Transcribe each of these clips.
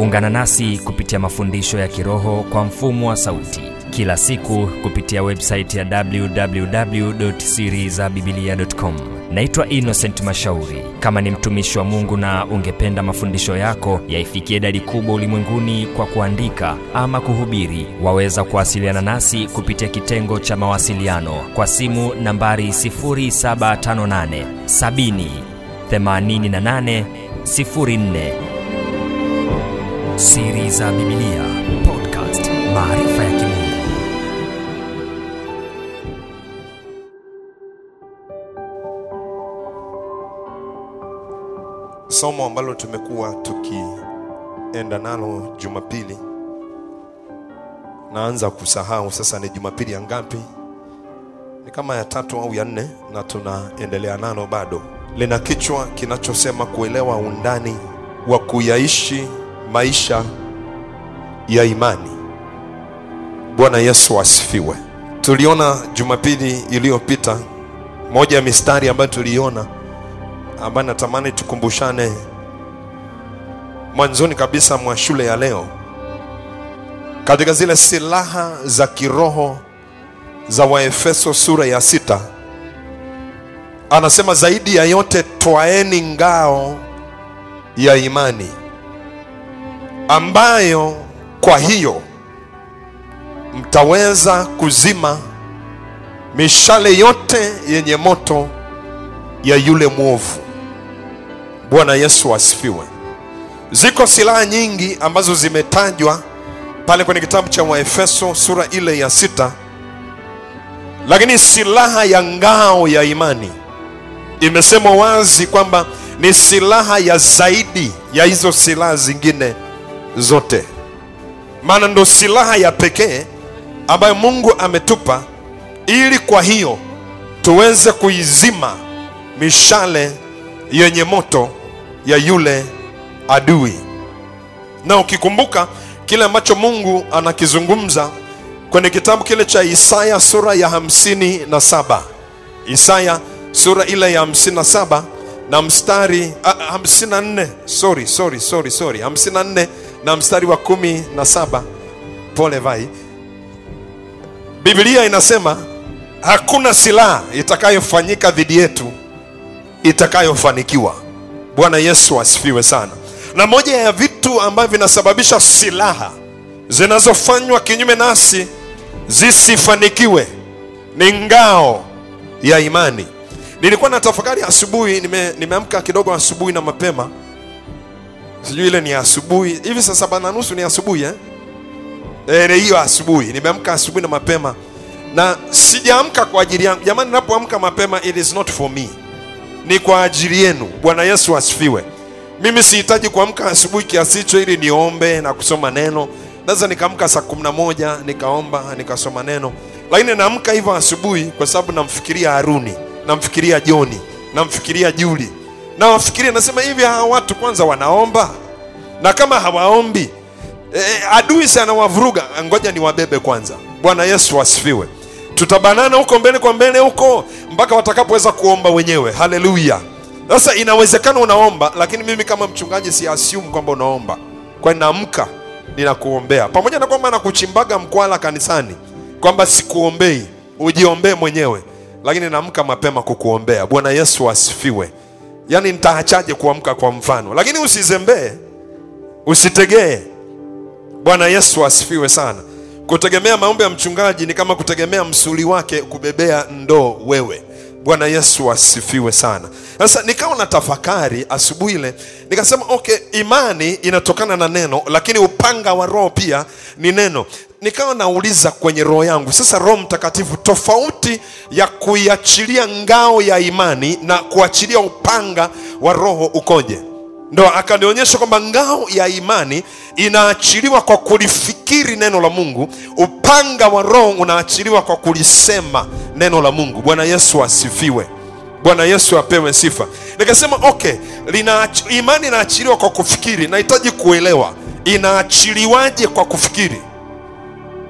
Ungana nasi kupitia mafundisho ya kiroho kwa mfumo wa sauti kila siku kupitia websaiti ya www.sirizabibilia.com. Naitwa Innocent Mashauri. Kama ni mtumishi wa Mungu na ungependa mafundisho yako yaifikie idadi kubwa ulimwenguni kwa kuandika ama kuhubiri, waweza kuwasiliana nasi kupitia kitengo cha mawasiliano kwa simu nambari 0758 70 88 04. Siri za Biblia Podcast, maarifa ya kimungu. Somo ambalo tumekuwa tukienda nalo Jumapili, naanza kusahau sasa ni Jumapili ya ngapi? Ni kama ya tatu au ya nne, na tunaendelea nalo bado. Lina kichwa kinachosema kuelewa undani wa kuyaishi maisha ya imani. Bwana Yesu asifiwe. Tuliona Jumapili iliyopita moja ya mistari ambayo tuliona ambayo natamani tukumbushane mwanzoni kabisa mwa shule ya leo, katika zile silaha za kiroho za Waefeso sura ya sita, anasema zaidi ya yote twaeni ngao ya imani, ambayo kwa hiyo mtaweza kuzima mishale yote yenye moto ya yule mwovu. Bwana Yesu asifiwe. Ziko silaha nyingi ambazo zimetajwa pale kwenye kitabu cha Waefeso sura ile ya sita, lakini silaha ya ngao ya imani imesemwa wazi kwamba ni silaha ya zaidi ya hizo silaha zingine zote, maana ndo silaha ya pekee ambayo Mungu ametupa ili kwa hiyo tuweze kuizima mishale yenye moto ya yule adui. Na ukikumbuka kile ambacho Mungu anakizungumza kwenye kitabu kile cha Isaya sura ya hamsini na saba. Isaya sura ile ya hamsini na saba na mstari hamsini na nne. Sorry, sorry, sorry, sorry, hamsini na nne na mstari wa kumi na saba pole vai, Biblia inasema hakuna silaha itakayofanyika dhidi yetu itakayofanikiwa. Bwana Yesu asifiwe sana. Na moja ya vitu ambavyo vinasababisha silaha zinazofanywa kinyume nasi zisifanikiwe ni ngao ya imani. Nilikuwa na tafakari asubuhi, nime, nimeamka kidogo asubuhi na mapema, sijui ile ni asubuhi hivi, saa saba na nusu ni asubuhi eh? E, hiyo asubuhi nimeamka asubuhi na mapema, na sijaamka kwa ajili yangu jamani. napoamka mapema, it is not for me ni kwa ajili yenu. Bwana Yesu asifiwe. Mimi sihitaji kuamka asubuhi kiasi hicho ili niombe na kusoma neno. Naweza nikaamka saa kumi na moja nikaomba nikasoma neno, lakini naamka hivyo asubuhi kwa sababu namfikiria Haruni, namfikiria Joni, namfikiria Juli, nawafikiria nasema hivi, hawa watu kwanza wanaomba, na kama hawaombi e, adui sana wavuruga, ngoja niwabebe kwanza. Bwana Yesu asifiwe tutabanana huko mbele kwa mbele huko mpaka watakapoweza kuomba wenyewe. Haleluya! Sasa inawezekana unaomba, lakini mimi kama mchungaji si assume kwamba unaomba, kwa ninakuombea, pamoja na kwamba nakuchimbaga mkwala kanisani kwamba sikuombei, ujiombee mwenyewe, lakini naamka mapema kukuombea. Bwana Yesu asifiwe. Yaani nitaachaje kuamka kwa mfano? Lakini usizembee, usitegee. Bwana Yesu asifiwe sana. Kutegemea maombi ya mchungaji ni kama kutegemea msuli wake kubebea ndoo wewe. Bwana Yesu asifiwe sana. Sasa nikawa na tafakari asubuhi ile, nikasema okay, imani inatokana na neno, lakini upanga wa Roho pia ni neno. Nikawa nauliza kwenye roho yangu, sasa Roho Mtakatifu, tofauti ya kuiachilia ngao ya imani na kuachilia upanga wa Roho ukoje? Ndo akanionyesha kwamba ngao ya imani inaachiliwa kwa kulifikiri neno la Mungu, upanga wa Roho unaachiliwa kwa kulisema neno la Mungu. Bwana Yesu asifiwe. Bwana Yesu apewe sifa. Nikasema okay, lina imani inaachiliwa kwa kufikiri. Nahitaji kuelewa inaachiliwaje kwa kufikiri,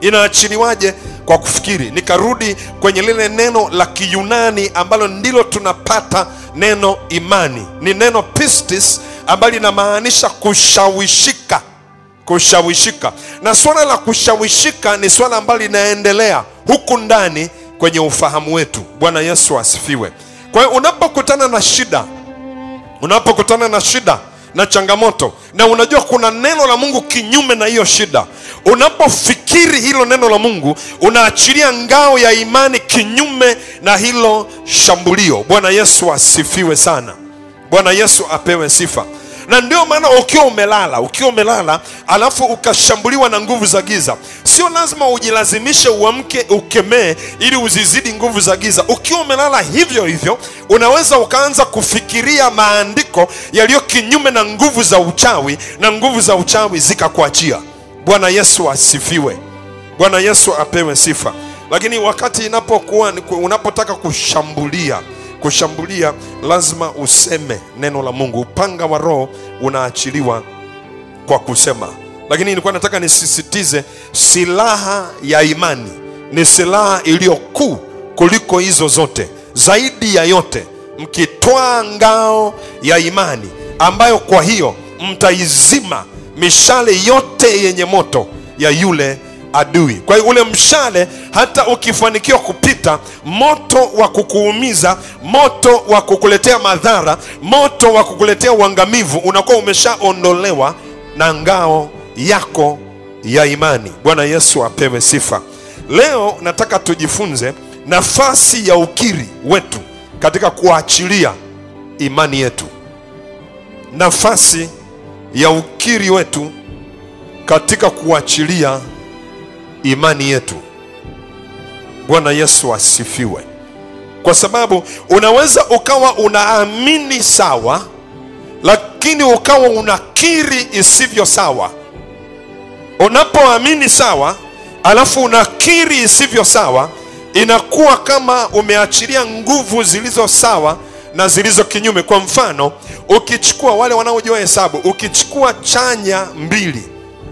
inaachiliwaje kwa kufikiri. Nikarudi kwenye lile neno la Kiyunani ambalo ndilo tunapata neno imani, ni neno pistis ambalo linamaanisha kushawishika. Kushawishika. Na swala la kushawishika ni swala ambalo linaendelea huku ndani kwenye ufahamu wetu. Bwana yesu asifiwe. Kwa hiyo unapokutana na shida unapokutana na shida na changamoto na unajua kuna neno la mungu kinyume na hiyo shida unapofikiri hilo neno la mungu unaachilia ngao ya imani kinyume na hilo shambulio. Bwana yesu asifiwe sana bwana yesu apewe sifa. Na ndio maana ukiwa umelala ukiwa umelala alafu ukashambuliwa na nguvu za giza sio lazima ujilazimishe uamke ukemee ili uzizidi nguvu za giza. Ukiwa umelala hivyo hivyo unaweza ukaanza kufikiria maandiko yaliyo kinyume na nguvu za uchawi na nguvu za uchawi zikakuachia. Bwana yesu asifiwe. Bwana yesu apewe sifa. Lakini wakati inapokuwa unapotaka kushambulia kushambulia lazima useme neno la mungu. Upanga wa roho unaachiliwa kwa kusema. Lakini nilikuwa nataka nisisitize silaha ya imani ni silaha iliyo kuu kuliko hizo zote. Zaidi ya yote mkitwaa ngao ya imani ambayo kwa hiyo mtaizima mishale yote yenye moto ya yule adui. Kwa hiyo ule mshale hata ukifanikiwa kupita moto wa kukuumiza moto wa kukuletea madhara moto wa kukuletea uangamivu unakuwa umeshaondolewa na ngao yako ya imani. Bwana yesu apewe sifa. Leo nataka tujifunze nafasi ya ukiri wetu katika kuachilia imani yetu. Nafasi ya ukiri wetu katika kuachilia imani yetu. Bwana yesu asifiwe. Kwa sababu unaweza ukawa unaamini sawa lakini ukawa unakiri isivyo sawa. Unapoamini sawa alafu unakiri isivyo sawa inakuwa kama umeachilia nguvu zilizo sawa na zilizo kinyume. Kwa mfano ukichukua wale wanaojua hesabu ukichukua chanya mbili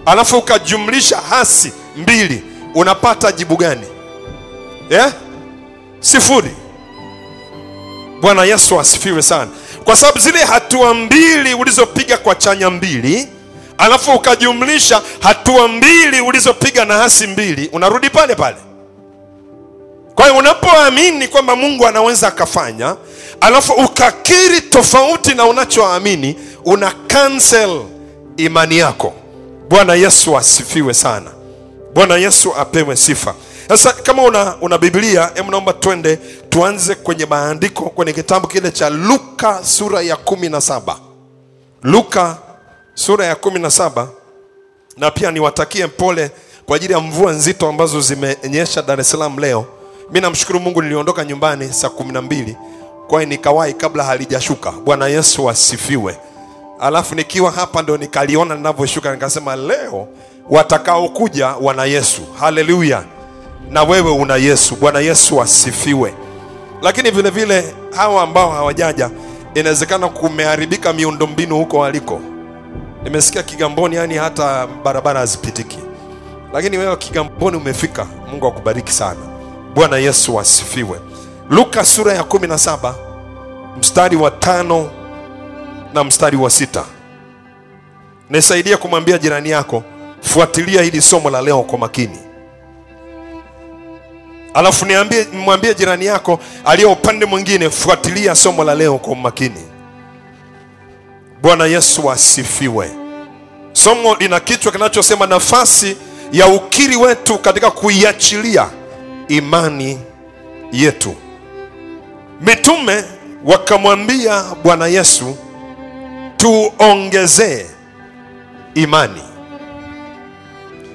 alafu ukajumlisha hasi mbili unapata jibu gani? Yeah? sifuri. Bwana yesu asifiwe sana. Kwa sababu zile hatua mbili ulizopiga kwa chanya mbili alafu ukajumlisha hatua mbili ulizopiga na hasi mbili unarudi pale pale. Kwa hiyo unapoamini kwamba mungu anaweza akafanya alafu ukakiri tofauti na unachoamini una cancel imani yako. Bwana yesu asifiwe sana bwana yesu apewe sifa. Sasa kama una, una biblia hebu naomba twende tuanze kwenye maandiko kwenye kitabu kile cha luka sura ya kumi na saba. Luka sura ya kumi na saba na pia niwatakie pole kwa ajili ya mvua nzito ambazo zimenyesha dar es salaam leo. Mi namshukuru mungu niliondoka nyumbani saa kumi na mbili kwayo nikawahi kabla halijashuka. Bwana yesu asifiwe. Alafu nikiwa hapa ndo nikaliona linavyoshuka nikasema leo watakaokuja wana yesu. Haleluya. Na wewe una yesu. Bwana yesu asifiwe. Lakini vile vile hawa ambao hawajaja inawezekana kumeharibika miundombinu huko waliko. Nimesikia kigamboni yani hata barabara hazipitiki. Lakini wewe kigamboni umefika. Mungu akubariki sana. Bwana yesu asifiwe. Luka sura ya 17 mstari wa tano na mstari wa sita. Nisaidie kumwambia jirani yako fuatilia hili somo la leo kwa makini. Alafu niambie mwambie jirani yako aliye upande mwingine fuatilia somo la leo kwa makini. Bwana yesu asifiwe. Somo lina kichwa kinachosema nafasi ya ukiri wetu katika kuiachilia imani yetu. Mitume wakamwambia bwana yesu tuongezee imani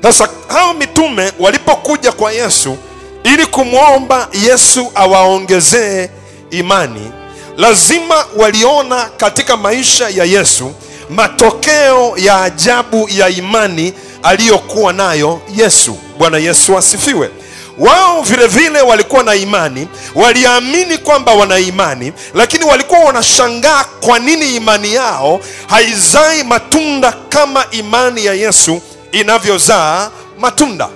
sasa hao mitume walipokuja kwa yesu ili kumwomba yesu awaongezee imani lazima waliona katika maisha ya yesu matokeo ya ajabu ya imani aliyokuwa nayo yesu. Bwana yesu asifiwe. Wao vile vile walikuwa na imani waliamini kwamba wana imani lakini walikuwa wanashangaa kwa nini imani yao haizai matunda kama imani ya yesu inavyozaa matunda.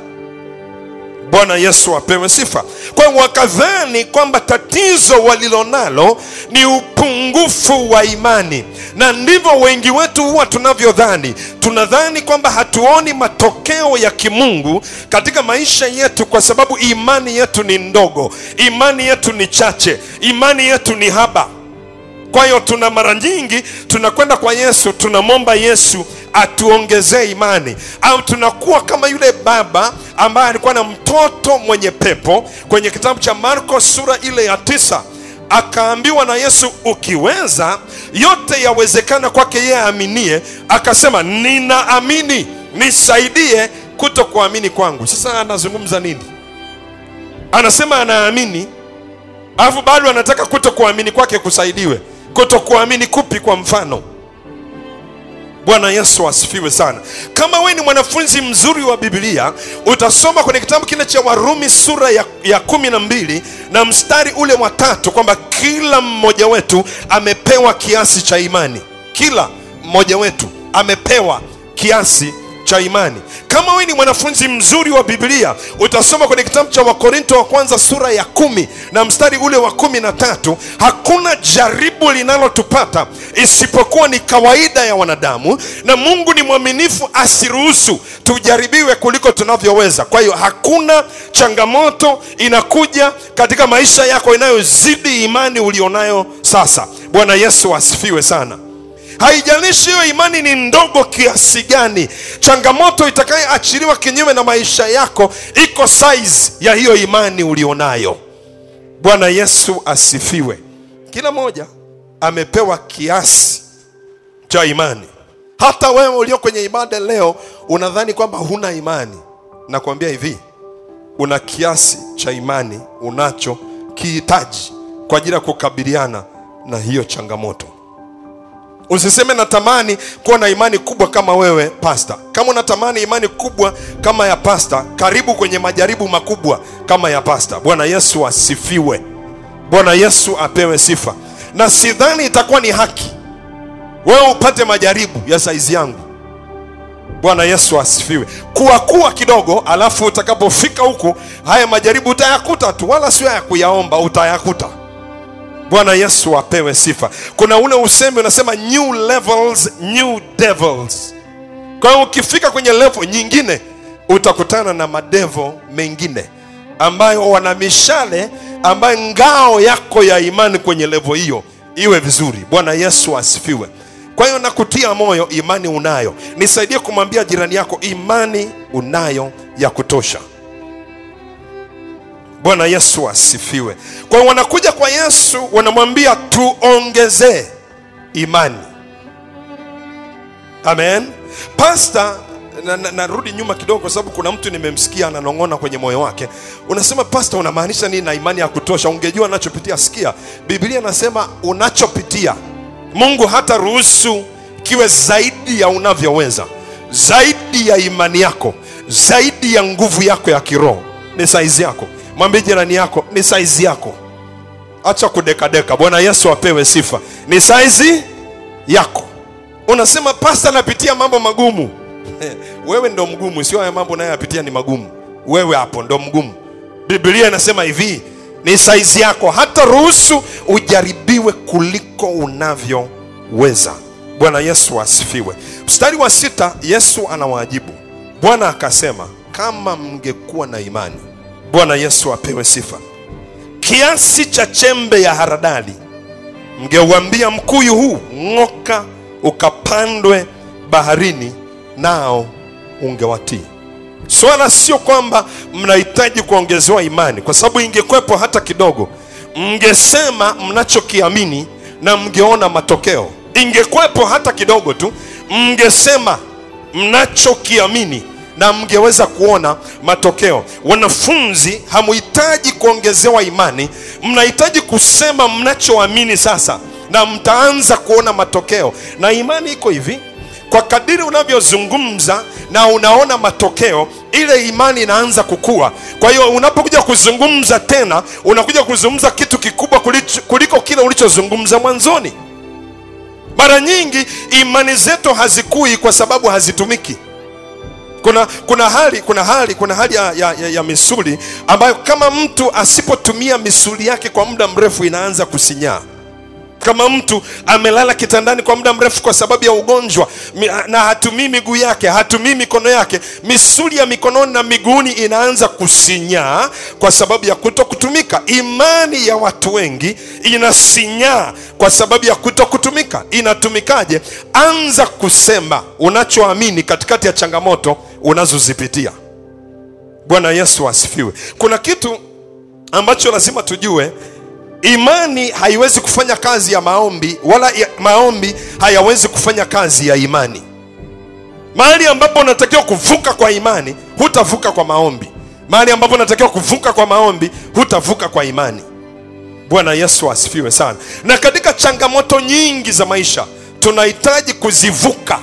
Bwana yesu apewe sifa. Kwa wakadhani kwamba tatizo walilonalo ni upungufu wa imani? Na ndivyo wengi wetu huwa tunavyodhani. Tunadhani kwamba hatuoni matokeo ya kimungu katika maisha yetu kwa sababu imani yetu ni ndogo. Imani yetu ni chache. Imani yetu ni haba. Kwa hiyo tuna mara nyingi tunakwenda kwa yesu tunamwomba yesu atuongezee imani. Au tunakuwa kama yule baba ambaye alikuwa na mtoto mwenye pepo. Kwenye kitabu cha marko sura ile ya tisa akaambiwa na yesu ukiweza yote yawezekana kwake yeye aaminie. Akasema ninaamini nisaidie kuto kuamini kwangu. Sasa anazungumza nini? Anasema anaamini alafu bado anataka kuto kuamini kwake kusaidiwe. Kuto kuamini kupi kwa mfano bwana yesu asifiwe sana. Kama wewe ni mwanafunzi mzuri wa biblia utasoma kwenye kitabu kile cha warumi sura ya, ya kumi na mbili na mstari ule wa tatu kwamba kila mmoja wetu amepewa kiasi cha imani. Kila mmoja wetu amepewa kiasi cha imani. Kama wewe ni mwanafunzi mzuri wa biblia utasoma kwenye kitabu cha wakorinto wa kwanza sura ya kumi na mstari ule wa kumi na tatu hakuna jaribu linalotupata isipokuwa ni kawaida ya wanadamu na mungu ni mwaminifu asiruhusu tujaribiwe kuliko tunavyoweza. Kwa hiyo hakuna changamoto inakuja katika maisha yako inayozidi imani ulionayo sasa. Bwana yesu asifiwe sana haijalishi hiyo imani ni ndogo kiasi gani changamoto itakayoachiliwa kinyume na maisha yako iko size ya hiyo imani ulionayo. Bwana yesu asifiwe. Kila mmoja amepewa kiasi cha imani. Hata wewe ulio kwenye ibada leo unadhani kwamba huna imani? Nakwambia hivi una kiasi cha imani unacho kihitaji kwa ajili ya kukabiliana na hiyo changamoto usiseme natamani kuwa na imani kubwa kama wewe pasta kama unatamani imani kubwa kama ya pasta karibu kwenye majaribu makubwa kama ya pasta bwana yesu asifiwe. Bwana yesu apewe sifa. Na sidhani itakuwa ni haki wewe upate majaribu ya saizi yangu. Bwana yesu asifiwe. Kuwa kuwa kidogo alafu utakapofika huku haya majaribu utayakuta tu wala sio ya kuyaomba utayakuta bwana yesu apewe sifa. Kuna ule usemi unasema new levels new devils. Kwa hiyo ukifika kwenye level nyingine utakutana na madevo mengine ambayo wana mishale ambayo ngao yako ya imani kwenye levo hiyo iwe vizuri. Bwana yesu asifiwe. Kwa hiyo nakutia moyo imani unayo. Nisaidie kumwambia jirani yako imani unayo ya kutosha bwana yesu asifiwe. Kwa hiyo wanakuja kwa yesu wanamwambia tuongezee imani. Amen. Pasta narudi na, na nyuma kidogo kwa sababu kuna mtu nimemsikia ananong'ona kwenye moyo wake. Unasema pasta unamaanisha nini na imani ya kutosha? Ungejua anachopitia. Sikia biblia nasema unachopitia mungu hata ruhusu kiwe zaidi ya unavyoweza. Zaidi ya imani yako zaidi ya nguvu yako ya kiroho. Ni saizi yako mwambie jirani yako ni saizi yako. Acha kudekadeka. Bwana yesu apewe sifa. Ni saizi yako. Unasema pasta napitia mambo magumu. Wewe ndo mgumu. Sio haya mambo unayoyapitia ni magumu. Wewe hapo ndo mgumu. Biblia inasema hivi ni saizi yako. Hata ruhusu ujaribiwe kuliko unavyoweza. Bwana yesu asifiwe. Mstari wa sita yesu anawajibu bwana akasema kama mngekuwa na imani bwana yesu apewe sifa. Kiasi cha chembe ya haradali mngeuambia mkuyu huu ng'oka ukapandwe baharini nao ungewatii. Swala sio kwamba mnahitaji kuongezewa imani kwa sababu ingekwepo hata kidogo. Mngesema mnachokiamini na mngeona matokeo. Ingekwepo hata kidogo tu mngesema mnachokiamini na mngeweza kuona matokeo. Wanafunzi hamuhitaji kuongezewa imani. Mnahitaji kusema mnachoamini sasa na mtaanza kuona matokeo. Na imani iko hivi. Kwa kadiri unavyozungumza na unaona matokeo ile imani inaanza kukua. Kwa hiyo unapokuja kuzungumza tena unakuja kuzungumza kitu kikubwa kuliko, kile ulichozungumza mwanzoni. Mara nyingi imani zetu hazikui kwa sababu hazitumiki kuna kuna hali kuna hali kuna hali ya, ya, ya, ya misuli ambayo kama mtu asipotumia misuli yake kwa muda mrefu inaanza kusinyaa. Kama mtu amelala kitandani kwa muda mrefu kwa sababu ya ugonjwa na hatumii miguu yake hatumii mikono yake misuli ya mikononi na miguuni inaanza kusinyaa kwa sababu ya kuto kutumika imani ya watu wengi inasinyaa kwa sababu ya kuto kutumika inatumikaje? Anza kusema. Unachoamini katikati ya changamoto unazozipitia. Bwana yesu asifiwe. Kuna kitu ambacho lazima tujue. Imani haiwezi kufanya kazi ya maombi wala ya maombi hayawezi kufanya kazi ya imani. Mahali ambapo unatakiwa kuvuka kwa imani hutavuka kwa maombi. Mahali ambapo unatakiwa kuvuka kwa maombi hutavuka kwa imani. Bwana yesu asifiwe sana. Na katika changamoto nyingi za maisha tunahitaji kuzivuka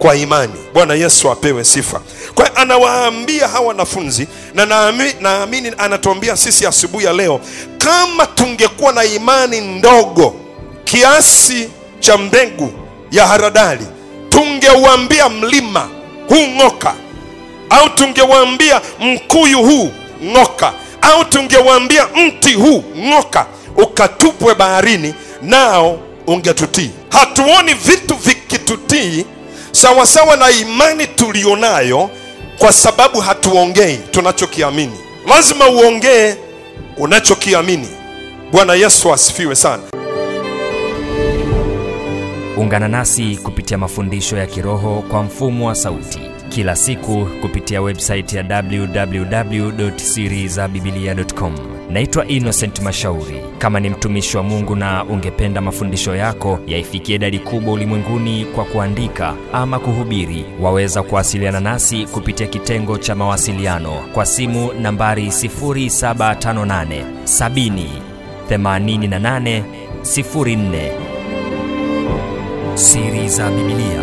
kwa imani. Bwana yesu apewe sifa. Kwa anawaambia hawa wanafunzi na naamini, naamini anatuambia sisi asubuhi ya leo kama tungekuwa na imani ndogo kiasi cha mbegu ya haradali tungeuambia mlima huu ng'oka au tungewambia mkuyu huu ng'oka au tungewambia mti huu ng'oka ukatupwe baharini nao ungetutii. Hatuoni vitu vikitutii sawasawa na imani tulionayo kwa sababu hatuongei tunachokiamini. Lazima uongee unachokiamini. Bwana yesu asifiwe sana. Ungana nasi kupitia mafundisho ya kiroho kwa mfumo wa sauti kila siku kupitia websaiti ya www.sirizabibilia.com naitwa innocent mashauri. Kama ni mtumishi wa mungu na ungependa mafundisho yako yaifikie idadi kubwa ulimwenguni kwa kuandika ama kuhubiri waweza kuwasiliana nasi kupitia kitengo cha mawasiliano kwa simu nambari 758 70 88 04 siri za bibilia